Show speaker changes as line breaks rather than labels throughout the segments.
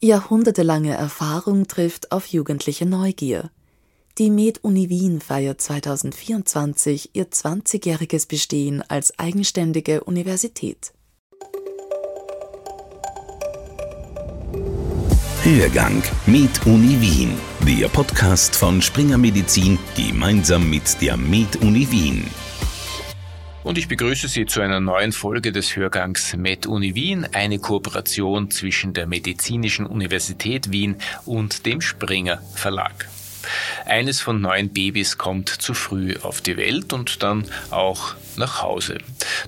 Jahrhundertelange Erfahrung trifft auf jugendliche Neugier. Die Med-Uni Wien feiert 2024 ihr 20-jähriges Bestehen als eigenständige Universität.
Hörgang Med Uni Wien, der Podcast von Springer Medizin gemeinsam mit der Med Uni Wien
und ich begrüße Sie zu einer neuen Folge des Hörgangs MedUni Wien, eine Kooperation zwischen der Medizinischen Universität Wien und dem Springer Verlag. Eines von neun Babys kommt zu früh auf die Welt und dann auch nach Hause.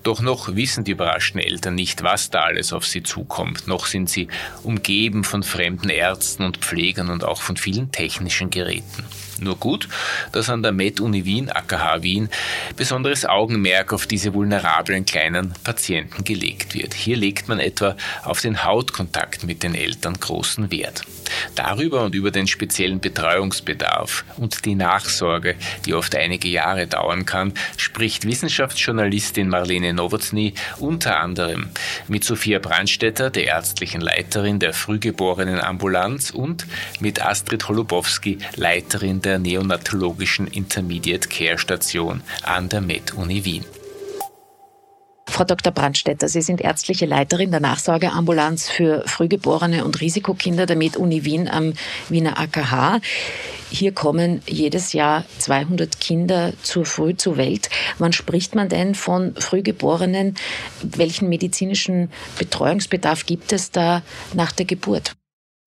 Doch noch wissen die überraschten Eltern nicht, was da alles auf sie zukommt. Noch sind sie umgeben von fremden Ärzten und Pflegern und auch von vielen technischen Geräten. Nur gut, dass an der Med-Uni Wien, AKH Wien, besonderes Augenmerk auf diese vulnerablen kleinen Patienten gelegt wird. Hier legt man etwa auf den Hautkontakt mit den Eltern großen Wert. Darüber und über den speziellen Betreuungsbedarf und die Nachsorge, die oft einige Jahre dauern kann, spricht Wissenschaftsjournalistin Marlene Nowotny unter anderem mit Sophia Brandstetter, der ärztlichen Leiterin der Frühgeborenenambulanz und mit Astrid Holubowski, Leiterin der neonatologischen Intermediate Care Station an der Med-Uni Wien.
Frau Dr. Brandstetter, Sie sind ärztliche Leiterin der Nachsorgeambulanz für Frühgeborene und Risikokinder der Med-Uni Wien am Wiener AKH. Hier kommen jedes Jahr 200 Kinder zu früh zur Welt. Wann spricht man denn von Frühgeborenen? Welchen medizinischen Betreuungsbedarf gibt es da nach der Geburt?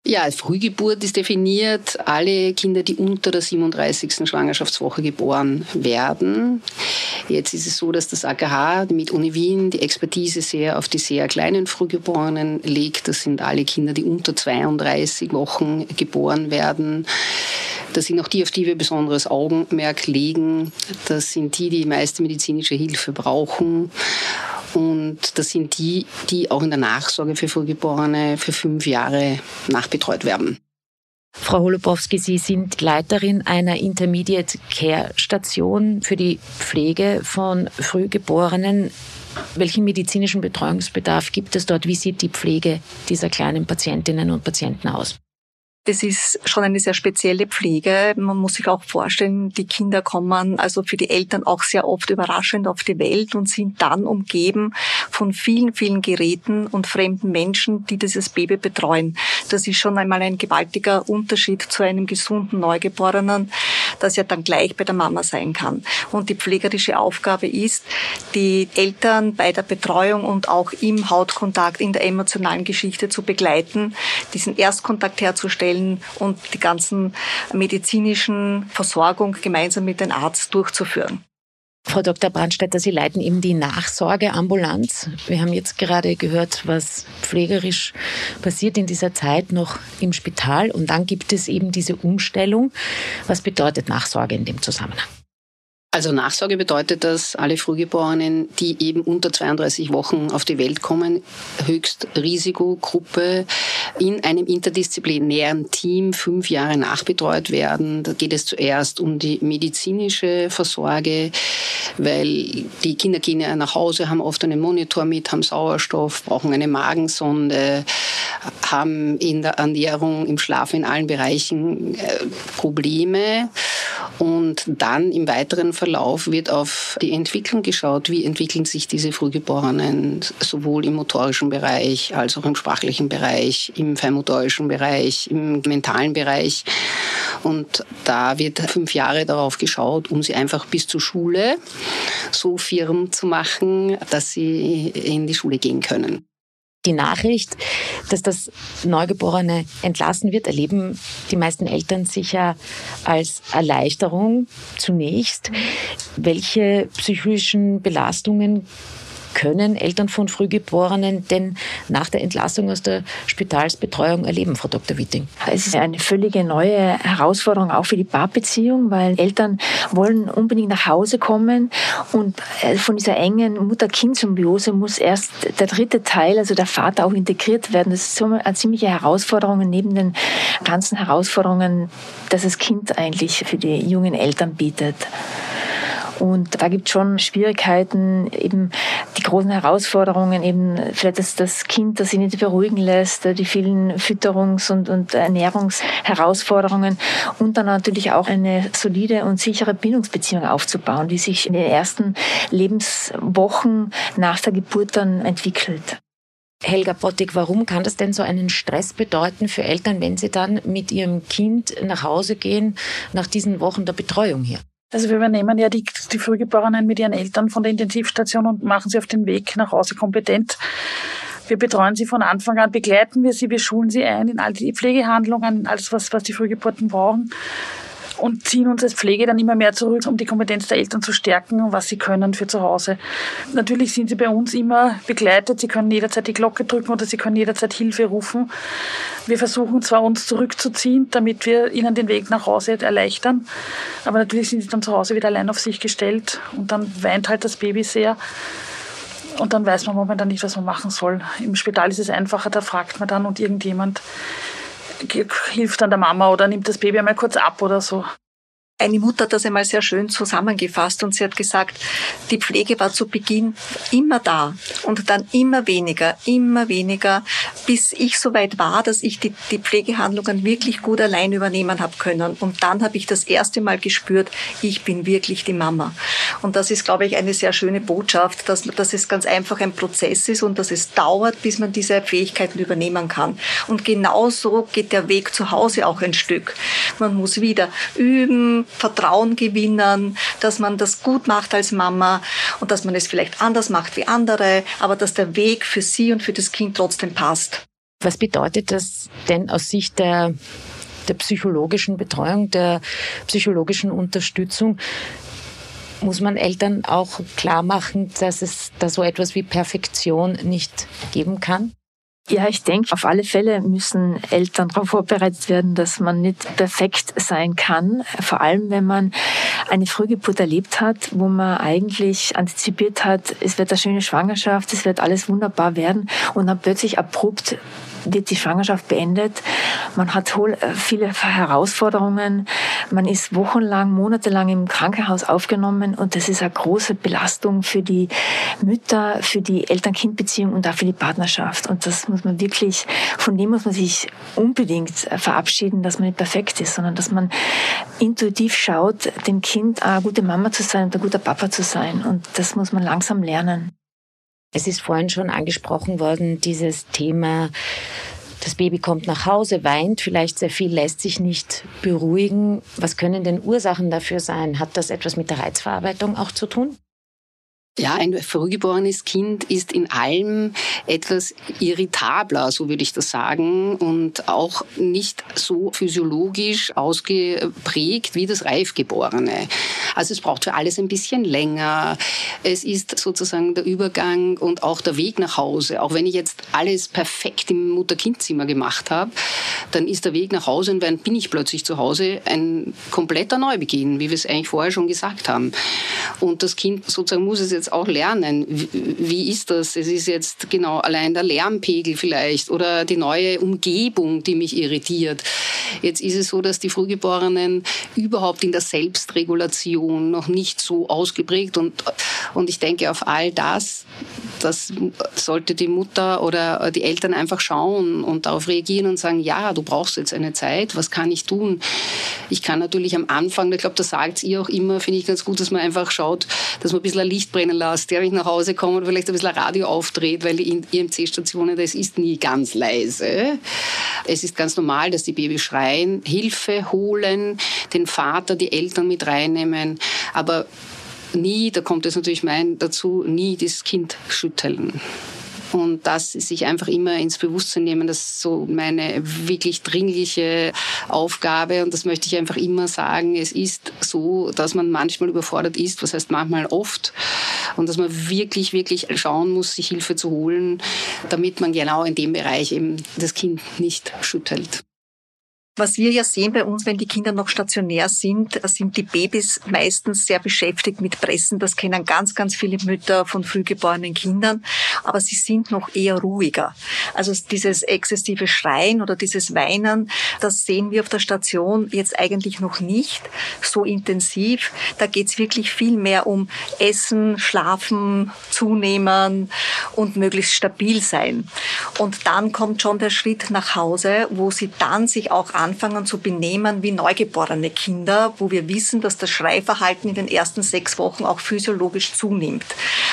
Ja, als Frühgeburt ist definiert alle Kinder, die unter der 37. Schwangerschaftswoche geboren werden. Jetzt ist es so, dass das AKH mit Uni Wien die Expertise sehr auf die sehr kleinen Frühgeborenen legt. Das sind alle Kinder, die unter 32 Wochen geboren werden. Das sind auch die, auf die wir besonderes Augenmerk legen. Das sind die, die meiste medizinische Hilfe brauchen. Und das sind die, die auch in der Nachsorge für Frühgeborene für fünf Jahre nachbetreut werden.
Frau Holubowski, Sie sind Leiterin einer Intermediate Care Station für die Pflege von Frühgeborenen. Welchen medizinischen Betreuungsbedarf gibt es dort? Wie sieht die Pflege dieser kleinen Patientinnen und Patienten aus?
Das ist schon eine sehr spezielle Pflege. Man muss sich auch vorstellen, die Kinder kommen also für die Eltern auch sehr oft überraschend auf die Welt und sind dann umgeben von vielen, vielen Geräten und fremden Menschen, die dieses Baby betreuen. Das ist schon einmal ein gewaltiger Unterschied zu einem gesunden Neugeborenen, das ja dann gleich bei der Mama sein kann. Und die pflegerische Aufgabe ist, die Eltern bei der Betreuung und auch im Hautkontakt, in der emotionalen Geschichte zu begleiten, diesen Erstkontakt herzustellen, Fällen und die ganzen medizinischen Versorgung gemeinsam mit dem Arzt durchzuführen.
Frau Dr. Brandstetter, Sie leiten eben die Nachsorgeambulanz. Wir haben jetzt gerade gehört, was pflegerisch passiert in dieser Zeit noch im Spital. Und dann gibt es eben diese Umstellung. Was bedeutet Nachsorge in dem Zusammenhang?
Also Nachsorge bedeutet, dass alle Frühgeborenen, die eben unter 32 Wochen auf die Welt kommen, Höchstrisikogruppe in einem interdisziplinären Team fünf Jahre nachbetreut werden. Da geht es zuerst um die medizinische Versorge, weil die Kinder gehen ja nach Hause, haben oft einen Monitor mit, haben Sauerstoff, brauchen eine Magensonde, haben in der Ernährung, im Schlaf, in allen Bereichen äh, Probleme. Und dann im weiteren Verlauf wird auf die Entwicklung geschaut. Wie entwickeln sich diese Frühgeborenen sowohl im motorischen Bereich als auch im sprachlichen Bereich, im feinmotorischen Bereich, im mentalen Bereich. Und da wird fünf Jahre darauf geschaut, um sie einfach bis zur Schule so firm zu machen, dass sie in die Schule gehen können
die Nachricht, dass das Neugeborene entlassen wird, erleben die meisten Eltern sicher als Erleichterung zunächst. Welche psychischen Belastungen können Eltern von Frühgeborenen denn nach der Entlassung aus der Spitalsbetreuung erleben, Frau Dr. Witting?
Es ist eine völlige neue Herausforderung auch für die Paarbeziehung, weil Eltern wollen unbedingt nach Hause kommen und äh, von dieser engen Mutter-Kind-Symbiose muss erst der dritte Teil, also der Vater, auch integriert werden. Das ist so eine ziemliche Herausforderung neben den ganzen Herausforderungen, dass das Kind eigentlich für die jungen Eltern bietet. Und da gibt es schon Schwierigkeiten, eben die großen Herausforderungen, eben vielleicht das, das Kind, das sich nicht beruhigen lässt, die vielen Fütterungs- und, und Ernährungsherausforderungen und dann natürlich auch eine solide und sichere Bindungsbeziehung aufzubauen, die sich in den ersten Lebenswochen nach der Geburt dann entwickelt.
Helga Pottig, warum kann das denn so einen Stress bedeuten für Eltern, wenn sie dann mit ihrem Kind nach Hause gehen nach diesen Wochen der Betreuung hier?
Also wir übernehmen ja die, die Frühgeborenen mit ihren Eltern von der Intensivstation und machen sie auf den Weg nach Hause kompetent. Wir betreuen sie von Anfang an, begleiten wir sie, wir schulen sie ein in all die Pflegehandlungen, alles, was, was die Frühgeburten brauchen und ziehen uns als Pflege dann immer mehr zurück, um die Kompetenz der Eltern zu stärken, was sie können für zu Hause. Natürlich sind sie bei uns immer begleitet. Sie können jederzeit die Glocke drücken oder sie können jederzeit Hilfe rufen. Wir versuchen zwar uns zurückzuziehen, damit wir ihnen den Weg nach Hause erleichtern, aber natürlich sind sie dann zu Hause wieder allein auf sich gestellt und dann weint halt das Baby sehr. Und dann weiß man momentan nicht, was man machen soll. Im Spital ist es einfacher, da fragt man dann und irgendjemand hilft dann der Mama oder nimmt das Baby einmal kurz ab oder so.
Eine Mutter hat das einmal sehr schön zusammengefasst und sie hat gesagt, die Pflege war zu Beginn immer da und dann immer weniger, immer weniger, bis ich so weit war, dass ich die, die Pflegehandlungen wirklich gut allein übernehmen habe können. Und dann habe ich das erste Mal gespürt, ich bin wirklich die Mama. Und das ist, glaube ich, eine sehr schöne Botschaft, dass, dass es ganz einfach ein Prozess ist und dass es dauert, bis man diese Fähigkeiten übernehmen kann. Und genauso geht der Weg zu Hause auch ein Stück. Man muss wieder üben, Vertrauen gewinnen, dass man das gut macht als Mama und dass man es vielleicht anders macht wie andere, aber dass der Weg für sie und für das Kind trotzdem passt.
Was bedeutet das denn aus Sicht der, der psychologischen Betreuung, der psychologischen Unterstützung? Muss man Eltern auch klar machen, dass es da so etwas wie Perfektion nicht geben kann?
Ja, ich denke, auf alle Fälle müssen Eltern darauf vorbereitet werden, dass man nicht perfekt sein kann. Vor allem, wenn man eine Frühgeburt erlebt hat, wo man eigentlich antizipiert hat, es wird eine schöne Schwangerschaft, es wird alles wunderbar werden und dann plötzlich abrupt wird die Schwangerschaft beendet. Man hat äh, viele Herausforderungen. Man ist wochenlang, monatelang im Krankenhaus aufgenommen und das ist eine große Belastung für die Mütter, für die Eltern-Kind-Beziehung und auch für die Partnerschaft. Und das muss man wirklich, von dem muss man sich unbedingt verabschieden, dass man nicht perfekt ist, sondern dass man intuitiv schaut, dem Kind eine gute Mama zu sein und ein guter Papa zu sein. Und das muss man langsam lernen.
Es ist vorhin schon angesprochen worden, dieses Thema, das Baby kommt nach Hause, weint vielleicht sehr viel, lässt sich nicht beruhigen. Was können denn Ursachen dafür sein? Hat das etwas mit der Reizverarbeitung auch zu tun?
Ja, ein frühgeborenes Kind ist in allem etwas irritabler, so würde ich das sagen, und auch nicht so physiologisch ausgeprägt wie das Reifgeborene. Also es braucht für alles ein bisschen länger. Es ist sozusagen der Übergang und auch der Weg nach Hause. Auch wenn ich jetzt alles perfekt im Mutter-Kind-Zimmer gemacht habe, dann ist der Weg nach Hause und dann bin ich plötzlich zu Hause ein kompletter Neubeginn, wie wir es eigentlich vorher schon gesagt haben. Und das Kind sozusagen muss es jetzt jetzt auch lernen. Wie, wie ist das? Es ist jetzt genau allein der Lärmpegel vielleicht oder die neue Umgebung, die mich irritiert. Jetzt ist es so, dass die Frühgeborenen überhaupt in der Selbstregulation noch nicht so ausgeprägt und, und ich denke auf all das, das sollte die Mutter oder die Eltern einfach schauen und darauf reagieren und sagen, ja, du brauchst jetzt eine Zeit, was kann ich tun? Ich kann natürlich am Anfang, ich glaube, das sagt ihr auch immer, finde ich ganz gut, dass man einfach schaut, dass man ein bisschen Licht brennen lässt, ja, wenn ich nach Hause komme und vielleicht ein bisschen Radio aufdreht, weil die IMC-Stationen, das ist nie ganz leise. Es ist ganz normal, dass die Babys schreien, Hilfe holen, den Vater, die Eltern mit reinnehmen, aber nie, da kommt es natürlich mein dazu, nie das Kind schütteln. Und das sich einfach immer ins Bewusstsein nehmen, das ist so meine wirklich dringliche Aufgabe. Und das möchte ich einfach immer sagen. Es ist so, dass man manchmal überfordert ist, was heißt manchmal oft. Und dass man wirklich, wirklich schauen muss, sich Hilfe zu holen, damit man genau in dem Bereich eben das Kind nicht schüttelt.
Was wir ja sehen bei uns, wenn die Kinder noch stationär sind, sind die Babys meistens sehr beschäftigt mit Pressen. Das kennen ganz, ganz viele Mütter von frühgeborenen Kindern. Aber sie sind noch eher ruhiger. Also dieses exzessive Schreien oder dieses Weinen, das sehen wir auf der Station jetzt eigentlich noch nicht so intensiv. Da geht's wirklich viel mehr um Essen, Schlafen, Zunehmen und möglichst stabil sein. Und dann kommt schon der Schritt nach Hause, wo sie dann sich auch anfangen zu benehmen wie neugeborene Kinder, wo wir wissen, dass das Schreiverhalten in den ersten sechs Wochen auch physiologisch zunimmt.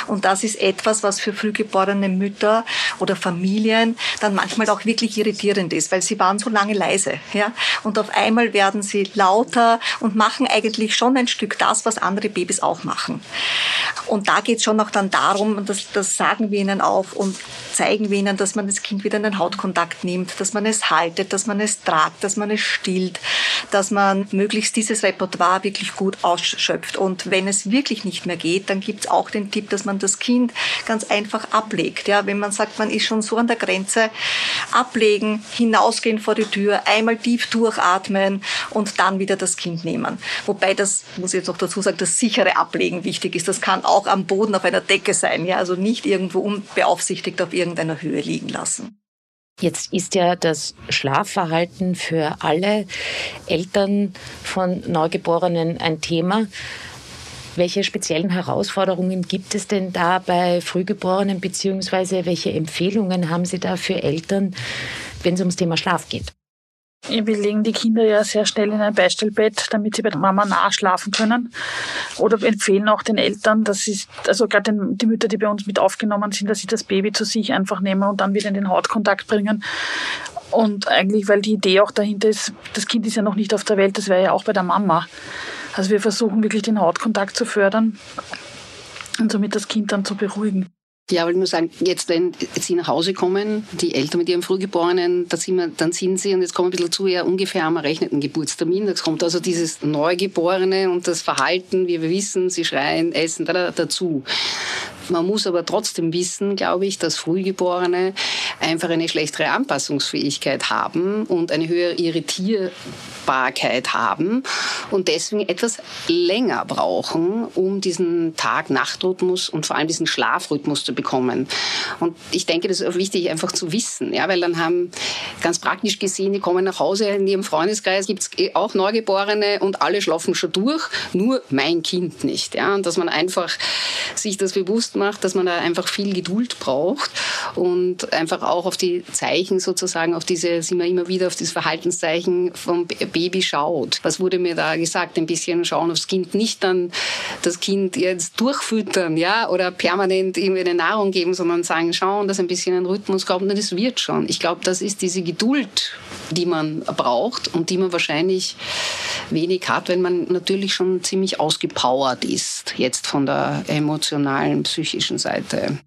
Und das ist etwas, was für frühgeborene Mütter oder Familien dann manchmal auch wirklich irritierend ist, weil sie waren so lange leise. Ja? Und auf einmal werden sie lauter und machen eigentlich schon ein Stück das, was andere Babys auch machen. Und da geht es schon auch dann darum, und das, das sagen wir ihnen auch und zeigen wir ihnen, dass man das Kind wieder in den Hautkontakt nimmt, dass man es haltet, dass man es tragt, dass man es stillt, dass man möglichst dieses Repertoire wirklich gut ausschöpft. Und wenn es wirklich nicht mehr geht, dann gibt es auch den Tipp, dass man das Kind ganz einfach ablegt. Ja, wenn man sagt, man ist schon so an der Grenze, ablegen, hinausgehen vor die Tür, einmal tief durchatmen und dann wieder das Kind nehmen. Wobei das, muss ich jetzt noch dazu sagen, das sichere Ablegen wichtig ist. Das kann auch am Boden auf einer Decke sein, ja, also nicht irgendwo unbeaufsichtigt auf irgendeiner Höhe liegen lassen.
Jetzt ist ja das Schlafverhalten für alle Eltern von Neugeborenen ein Thema. Welche speziellen Herausforderungen gibt es denn da bei Frühgeborenen, beziehungsweise welche Empfehlungen haben Sie da für Eltern, wenn es ums Thema Schlaf geht?
Wir legen die Kinder ja sehr schnell in ein Beistellbett, damit sie bei der Mama nachschlafen können. Oder empfehlen auch den Eltern, dass sie, also gerade die Mütter, die bei uns mit aufgenommen sind, dass sie das Baby zu sich einfach nehmen und dann wieder in den Hautkontakt bringen. Und eigentlich, weil die Idee auch dahinter ist, das Kind ist ja noch nicht auf der Welt, das wäre ja auch bei der Mama. Also wir versuchen wirklich den Hautkontakt zu fördern und somit das Kind dann zu beruhigen.
Ja, weil ich muss sagen, jetzt, wenn Sie nach Hause kommen, die Eltern mit ihrem Frühgeborenen, sind wir, dann sind Sie, und jetzt kommen wir ein bisschen zu, ja ungefähr am errechneten Geburtstermin. Da kommt also dieses Neugeborene und das Verhalten, wie wir wissen, Sie schreien, essen, da, da, dazu. Man muss aber trotzdem wissen, glaube ich, dass Frühgeborene einfach eine schlechtere Anpassungsfähigkeit haben und eine höhere Irritierbarkeit haben und deswegen etwas länger brauchen, um diesen Tag-Nacht-Rhythmus und vor allem diesen Schlafrhythmus zu bekommen. Und ich denke, das ist auch wichtig, einfach zu wissen, ja, weil dann haben ganz praktisch gesehen, die kommen nach Hause, in ihrem Freundeskreis gibt es auch Neugeborene und alle schlafen schon durch, nur mein Kind nicht. Ja, und dass man einfach sich das bewusst macht, dass man da einfach viel Geduld braucht und einfach auch auf die Zeichen sozusagen, auf diese, sind wir immer wieder auf das Verhaltenszeichen vom Baby schaut. Was wurde mir da gesagt? Ein bisschen schauen aufs Kind, nicht dann das Kind jetzt durchfüttern, ja, oder permanent ihm eine Nahrung geben, sondern sagen, schauen, dass ein bisschen ein Rhythmus kommt, und das wird schon. Ich glaube, das ist diese Geduld, die man braucht und die man wahrscheinlich wenig hat, wenn man natürlich schon ziemlich ausgepowert ist, jetzt von der emotionalen, psychischen psychischen Seite.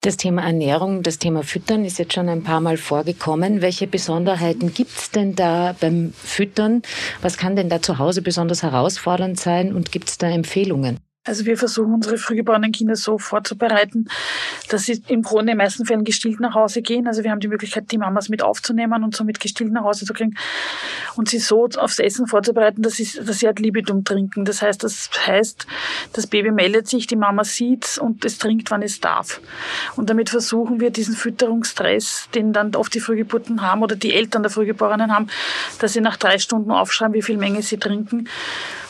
Das Thema Ernährung, das Thema Füttern ist jetzt schon ein paar Mal vorgekommen. Welche Besonderheiten gibt es denn da beim Füttern? Was kann denn da zu Hause besonders herausfordernd sein und gibt es da Empfehlungen?
Also wir versuchen unsere frühgeborenen Kinder so vorzubereiten, dass sie im Grunde in den meisten Fällen gestillt nach Hause gehen. Also wir haben die Möglichkeit, die Mamas mit aufzunehmen und somit gestillt nach Hause zu kriegen und sie so aufs Essen vorzubereiten, dass sie, dass sie halt Libitum trinken. Das heißt, das heißt, das Baby meldet sich, die Mama sieht und es trinkt, wann es darf. Und damit versuchen wir diesen Fütterungsstress, den dann oft die Frühgeburten haben oder die Eltern der Frühgeborenen haben, dass sie nach drei Stunden aufschreiben, wie viel Menge sie trinken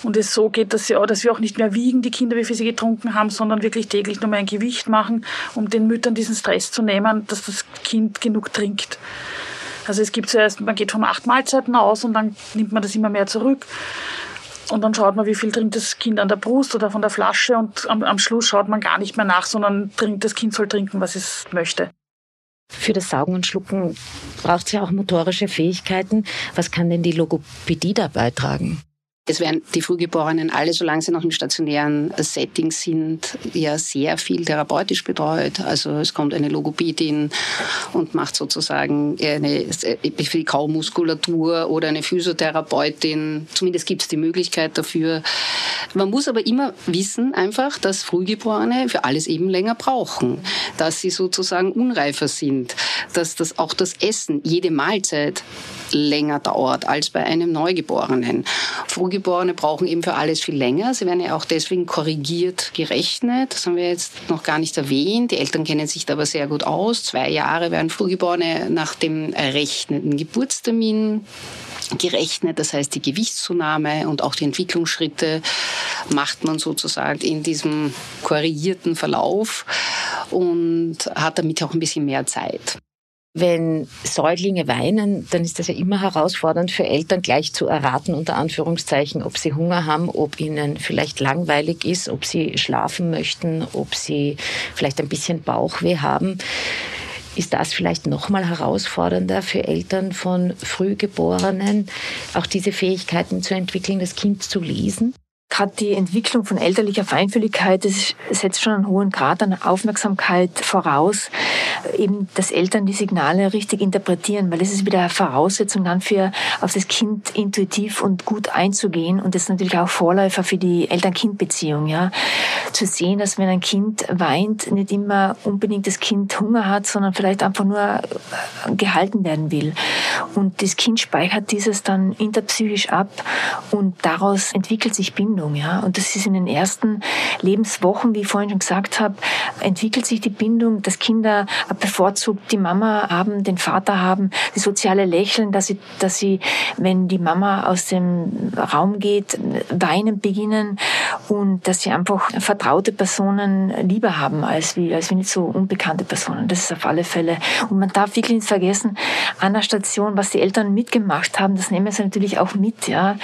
und es so geht, dass, sie, dass wir auch nicht mehr wiegen, die Kinder, wie viel sie getrunken haben, sondern wirklich täglich nur mal ein Gewicht machen, um den Müttern diesen Stress zu nehmen, dass das Kind genug trinkt. Also es gibt zuerst, man geht von acht Mahlzeiten aus und dann nimmt man das immer mehr zurück. Und dann schaut man, wie viel trinkt das Kind an der Brust oder von der Flasche und am, am Schluss schaut man gar nicht mehr nach, sondern trinkt, das Kind soll trinken, was es möchte.
Für das Saugen und Schlucken braucht es ja auch motorische Fähigkeiten. Was kann denn die Logopädie da beitragen?
Es werden die Frühgeborenen alle, solange sie noch im stationären Setting sind, ja sehr viel therapeutisch betreut. Also es kommt eine Logopädin und macht sozusagen eine Kaumuskulatur oder eine Physiotherapeutin. Zumindest gibt es die Möglichkeit dafür. Man muss aber immer wissen einfach, dass Frühgeborene für alles eben länger brauchen, dass sie sozusagen unreifer sind, dass das auch das Essen, jede Mahlzeit länger dauert als bei einem Neugeborenen. Frühgeborene brauchen eben für alles viel länger. Sie werden ja auch deswegen korrigiert gerechnet. Das haben wir jetzt noch gar nicht erwähnt. Die Eltern kennen sich da aber sehr gut aus. Zwei Jahre werden Frühgeborene nach dem errechneten Geburtstermin gerechnet. Das heißt, die Gewichtszunahme und auch die Entwicklungsschritte macht man sozusagen in diesem korrigierten Verlauf und hat damit auch ein bisschen mehr Zeit.
Wenn Säuglinge weinen, dann ist das ja immer herausfordernd für Eltern gleich zu erraten, unter Anführungszeichen, ob sie Hunger haben, ob ihnen vielleicht langweilig ist, ob sie schlafen möchten, ob sie vielleicht ein bisschen Bauchweh haben. Ist das vielleicht noch mal herausfordernder für Eltern von Frühgeborenen, auch diese Fähigkeiten zu entwickeln, das Kind zu lesen?
Gerade die Entwicklung von elterlicher Feinfühligkeit, das setzt schon einen hohen Grad an Aufmerksamkeit voraus, eben, dass Eltern die Signale richtig interpretieren, weil das ist wieder eine Voraussetzung dann für auf das Kind intuitiv und gut einzugehen und das ist natürlich auch Vorläufer für die Eltern-Kind-Beziehung, ja. Zu sehen, dass wenn ein Kind weint, nicht immer unbedingt das Kind Hunger hat, sondern vielleicht einfach nur gehalten werden will. Und das Kind speichert dieses dann interpsychisch ab und daraus entwickelt sich Bindung. Bindung. Ja? Und das ist in den ersten Lebenswochen, wie ich vorhin schon gesagt habe, entwickelt sich die Bindung, dass Kinder bevorzugt die Mama haben, den Vater haben, die soziale Lächeln, dass sie, dass sie, wenn die Mama aus dem Raum geht, weinen beginnen und dass sie einfach vertraute Personen lieber haben als wie, als wie nicht so unbekannte Personen. Das ist auf alle Fälle. Und man darf wirklich nicht vergessen, an der Station, was die Eltern mitgemacht haben, das nehmen sie natürlich auch mit. Ja,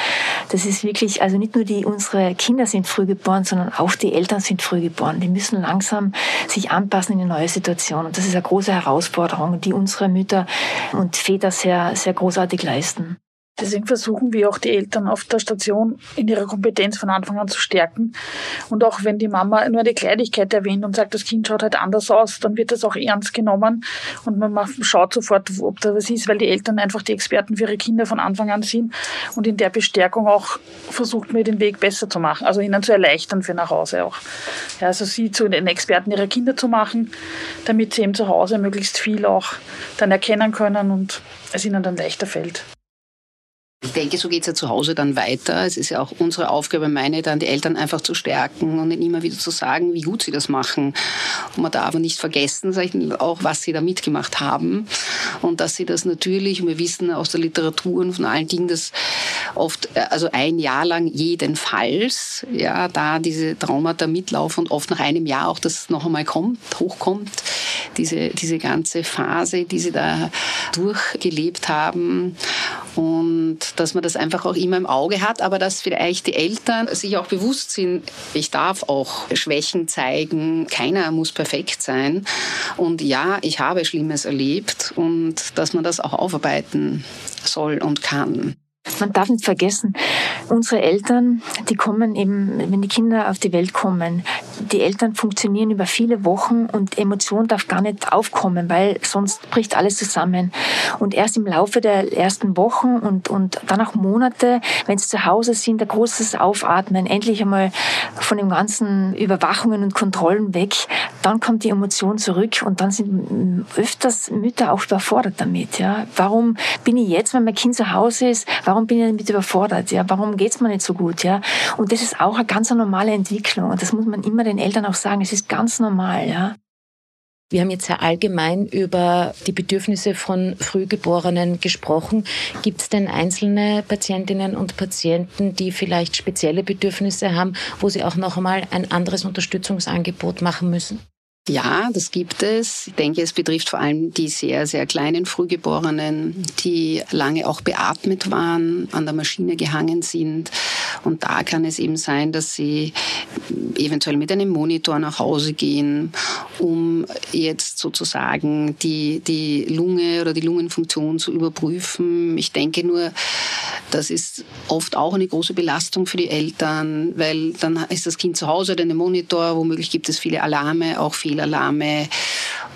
Das ist wirklich, also nicht nur die, unsere Kinder sind früh geboren, sondern auch die Eltern sind früh geboren. Die müssen langsam sich anpassen in eine neue Situation. Und das ist eine große Herausforderung, die unsere Mütter und Väter sehr, sehr großartig leisten.
Deswegen versuchen wir auch die Eltern auf der Station in ihrer Kompetenz von Anfang an zu stärken. Und auch wenn die Mama nur eine Kleinigkeit erwähnt und sagt, das Kind schaut halt anders aus, dann wird das auch ernst genommen und man schaut sofort, ob da was ist, weil die Eltern einfach die Experten für ihre Kinder von Anfang an sind und in der Bestärkung auch versucht man den Weg besser zu machen, also ihnen zu erleichtern für nach Hause auch. Ja, also sie zu den Experten ihrer Kinder zu machen, damit sie eben zu Hause möglichst viel auch dann erkennen können und es ihnen dann leichter fällt.
Ich denke, so geht es ja zu Hause dann weiter. Es ist ja auch unsere Aufgabe, meine dann, die Eltern einfach zu stärken und ihnen immer wieder zu sagen, wie gut sie das machen. Und man darf nicht vergessen, auch was sie da mitgemacht haben. Und dass sie das natürlich, und wir wissen aus der Literatur und von allen Dingen, dass oft, äh, also ein Jahr lang jedenfalls, ja, da diese Traumata mitlaufen und oft nach einem Jahr auch das noch einmal kommt, hochkommt, diese, diese ganze Phase, die sie da durchgelebt haben. Und dass man das einfach auch immer im Auge hat, aber dass vielleicht die Eltern sich auch bewusst sind, ich darf auch Schwächen zeigen, keiner muss perfekt sein. Und ja, ich habe Schlimmes erlebt und dass man das auch aufarbeiten soll und kann.
Man darf nicht vergessen, unsere Eltern, die kommen eben, wenn die Kinder auf die Welt kommen, die Eltern funktionieren über viele Wochen und Emotion darf gar nicht aufkommen, weil sonst bricht alles zusammen. Und erst im Laufe der ersten Wochen und, und dann auch Monate, wenn sie zu Hause sind, ein großes Aufatmen, endlich einmal von den ganzen Überwachungen und Kontrollen weg, dann kommt die Emotion zurück und dann sind öfters Mütter auch überfordert damit. Ja. Warum bin ich jetzt, wenn mein Kind zu Hause ist, warum bin ich damit überfordert? Ja, warum geht's mir nicht so gut? Ja, und das ist auch eine ganz normale Entwicklung und das muss man immer den Eltern auch sagen. Es ist ganz normal. Ja.
Wir haben jetzt sehr allgemein über die Bedürfnisse von Frühgeborenen gesprochen. Gibt es denn einzelne Patientinnen und Patienten, die vielleicht spezielle Bedürfnisse haben, wo sie auch noch einmal ein anderes Unterstützungsangebot machen müssen?
Ja, das gibt es. Ich denke, es betrifft vor allem die sehr, sehr kleinen Frühgeborenen, die lange auch beatmet waren, an der Maschine gehangen sind. Und da kann es eben sein, dass sie eventuell mit einem Monitor nach Hause gehen, um jetzt sozusagen die, die Lunge oder die Lungenfunktion zu überprüfen. Ich denke nur, das ist oft auch eine große Belastung für die Eltern, weil dann ist das Kind zu Hause, oder einem Monitor, womöglich gibt es viele Alarme, auch Fehlalarme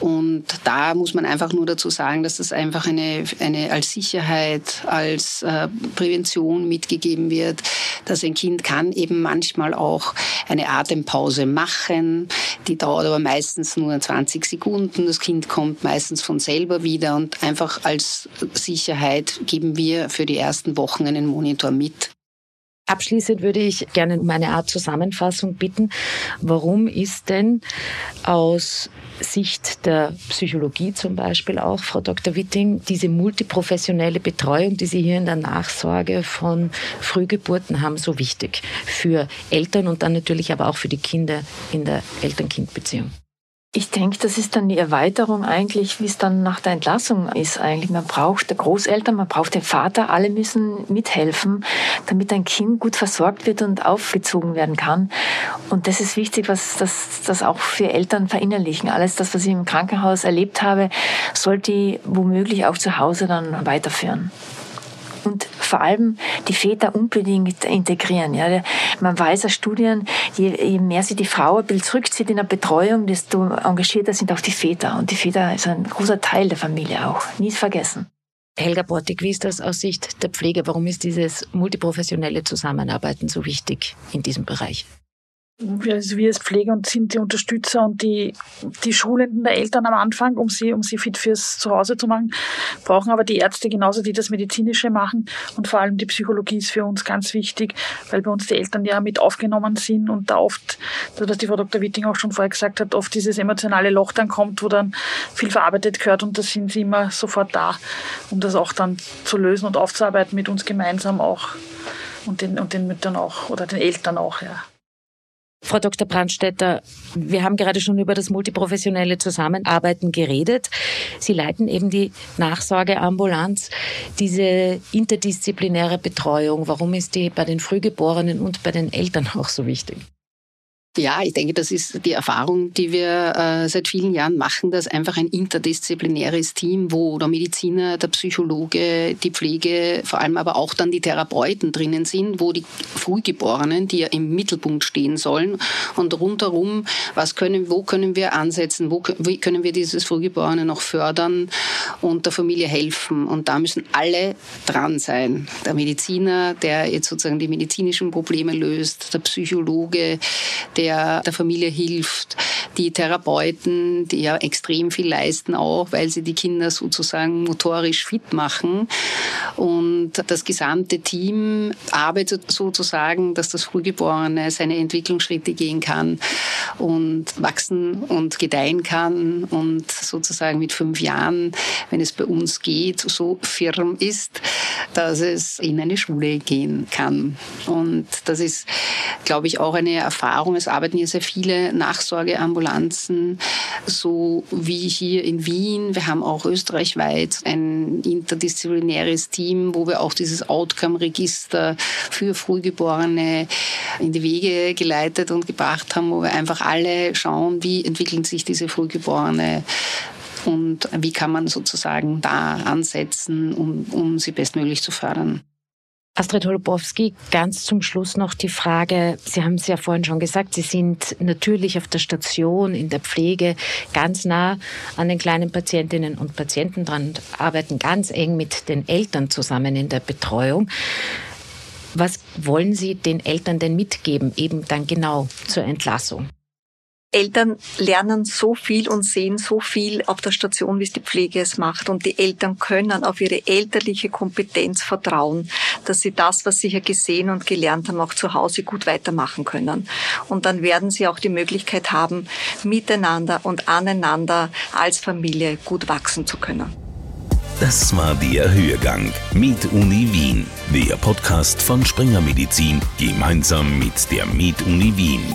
Und da muss man einfach nur dazu sagen, dass das einfach eine, eine als Sicherheit, als äh, Prävention mitgegeben wird, dass ein Kind kann eben manchmal auch eine Atempause machen. Die dauert aber meistens nur 20 Sekunden. Das Kind kommt meistens von selber wieder und einfach als Sicherheit geben wir für die ersten Wochen einen Monitor mit.
Abschließend würde ich gerne um eine Art Zusammenfassung bitten. Warum ist denn aus Sicht der Psychologie zum Beispiel auch, Frau Dr. Witting, diese multiprofessionelle Betreuung, die Sie hier in der Nachsorge von Frühgeburten haben, so wichtig für Eltern und dann natürlich aber auch für die Kinder in der Eltern-Kind-Beziehung?
Ich denke, das ist dann die Erweiterung eigentlich, wie es dann nach der Entlassung ist eigentlich. Man braucht Großeltern, man braucht den Vater, alle müssen mithelfen, damit ein Kind gut versorgt wird und aufgezogen werden kann. Und das ist wichtig, was das, das auch für Eltern verinnerlichen. Alles das, was ich im Krankenhaus erlebt habe, sollte ich womöglich auch zu Hause dann weiterführen vor allem die Väter unbedingt integrieren. Ja. Man weiß aus Studien, je, je mehr sich die Frau ein bisschen zurückzieht in der Betreuung, desto engagierter sind auch die Väter. Und die Väter sind ein großer Teil der Familie auch. Nie vergessen.
Helga Bortig, wie ist das aus Sicht der Pflege? Warum ist dieses multiprofessionelle Zusammenarbeiten so wichtig in diesem Bereich?
Also wir als Pfleger und sind die Unterstützer und die, die Schulenden der Eltern am Anfang, um sie, um sie fit fürs Zuhause zu machen, brauchen aber die Ärzte genauso, die das Medizinische machen. Und vor allem die Psychologie ist für uns ganz wichtig, weil bei uns die Eltern ja mit aufgenommen sind und da oft, was die Frau Dr. Witting auch schon vorher gesagt hat, oft dieses emotionale Loch dann kommt, wo dann viel verarbeitet gehört und da sind sie immer sofort da, um das auch dann zu lösen und aufzuarbeiten mit uns gemeinsam auch und den, und den Müttern auch oder den Eltern auch, ja.
Frau Dr. Brandstetter, wir haben gerade schon über das multiprofessionelle Zusammenarbeiten geredet. Sie leiten eben die Nachsorgeambulanz, diese interdisziplinäre Betreuung. Warum ist die bei den Frühgeborenen und bei den Eltern auch so wichtig?
Ja, ich denke, das ist die Erfahrung, die wir äh, seit vielen Jahren machen, dass einfach ein interdisziplinäres Team, wo der Mediziner, der Psychologe, die Pflege, vor allem aber auch dann die Therapeuten drinnen sind, wo die Frühgeborenen, die ja im Mittelpunkt stehen sollen und rundherum, was können, wo können wir ansetzen, wo wie können wir dieses Frühgeborene noch fördern und der Familie helfen. Und da müssen alle dran sein. Der Mediziner, der jetzt sozusagen die medizinischen Probleme löst, der Psychologe, der der Familie hilft, die Therapeuten, die ja extrem viel leisten auch, weil sie die Kinder sozusagen motorisch fit machen. Und das gesamte Team arbeitet sozusagen, dass das Frühgeborene seine Entwicklungsschritte gehen kann und wachsen und gedeihen kann und sozusagen mit fünf Jahren, wenn es bei uns geht, so firm ist, dass es in eine Schule gehen kann. Und das ist, glaube ich, auch eine Erfahrung. Es arbeiten hier sehr viele Nachsorgeambulanzen, so wie hier in Wien. Wir haben auch österreichweit ein interdisziplinäres Team, wo wir auch dieses Outcome-Register für Frühgeborene in die Wege geleitet und gebracht haben, wo wir einfach alle schauen, wie entwickeln sich diese Frühgeborene und wie kann man sozusagen da ansetzen, um, um sie bestmöglich zu fördern.
Astrid Holubowski, ganz zum Schluss noch die Frage, Sie haben es ja vorhin schon gesagt, Sie sind natürlich auf der Station, in der Pflege ganz nah an den kleinen Patientinnen und Patienten dran arbeiten ganz eng mit den Eltern zusammen in der Betreuung. Was wollen Sie den Eltern denn mitgeben, eben dann genau zur Entlassung?
Eltern lernen so viel und sehen so viel auf der Station, wie es die Pflege es macht. Und die Eltern können auf ihre elterliche Kompetenz vertrauen, dass sie das, was sie hier gesehen und gelernt haben, auch zu Hause gut weitermachen können. Und dann werden sie auch die Möglichkeit haben, miteinander und aneinander als Familie gut wachsen zu können.
Das war der Hörgang mit Uni Wien, der Podcast von Springer Medizin gemeinsam mit der Med Uni Wien.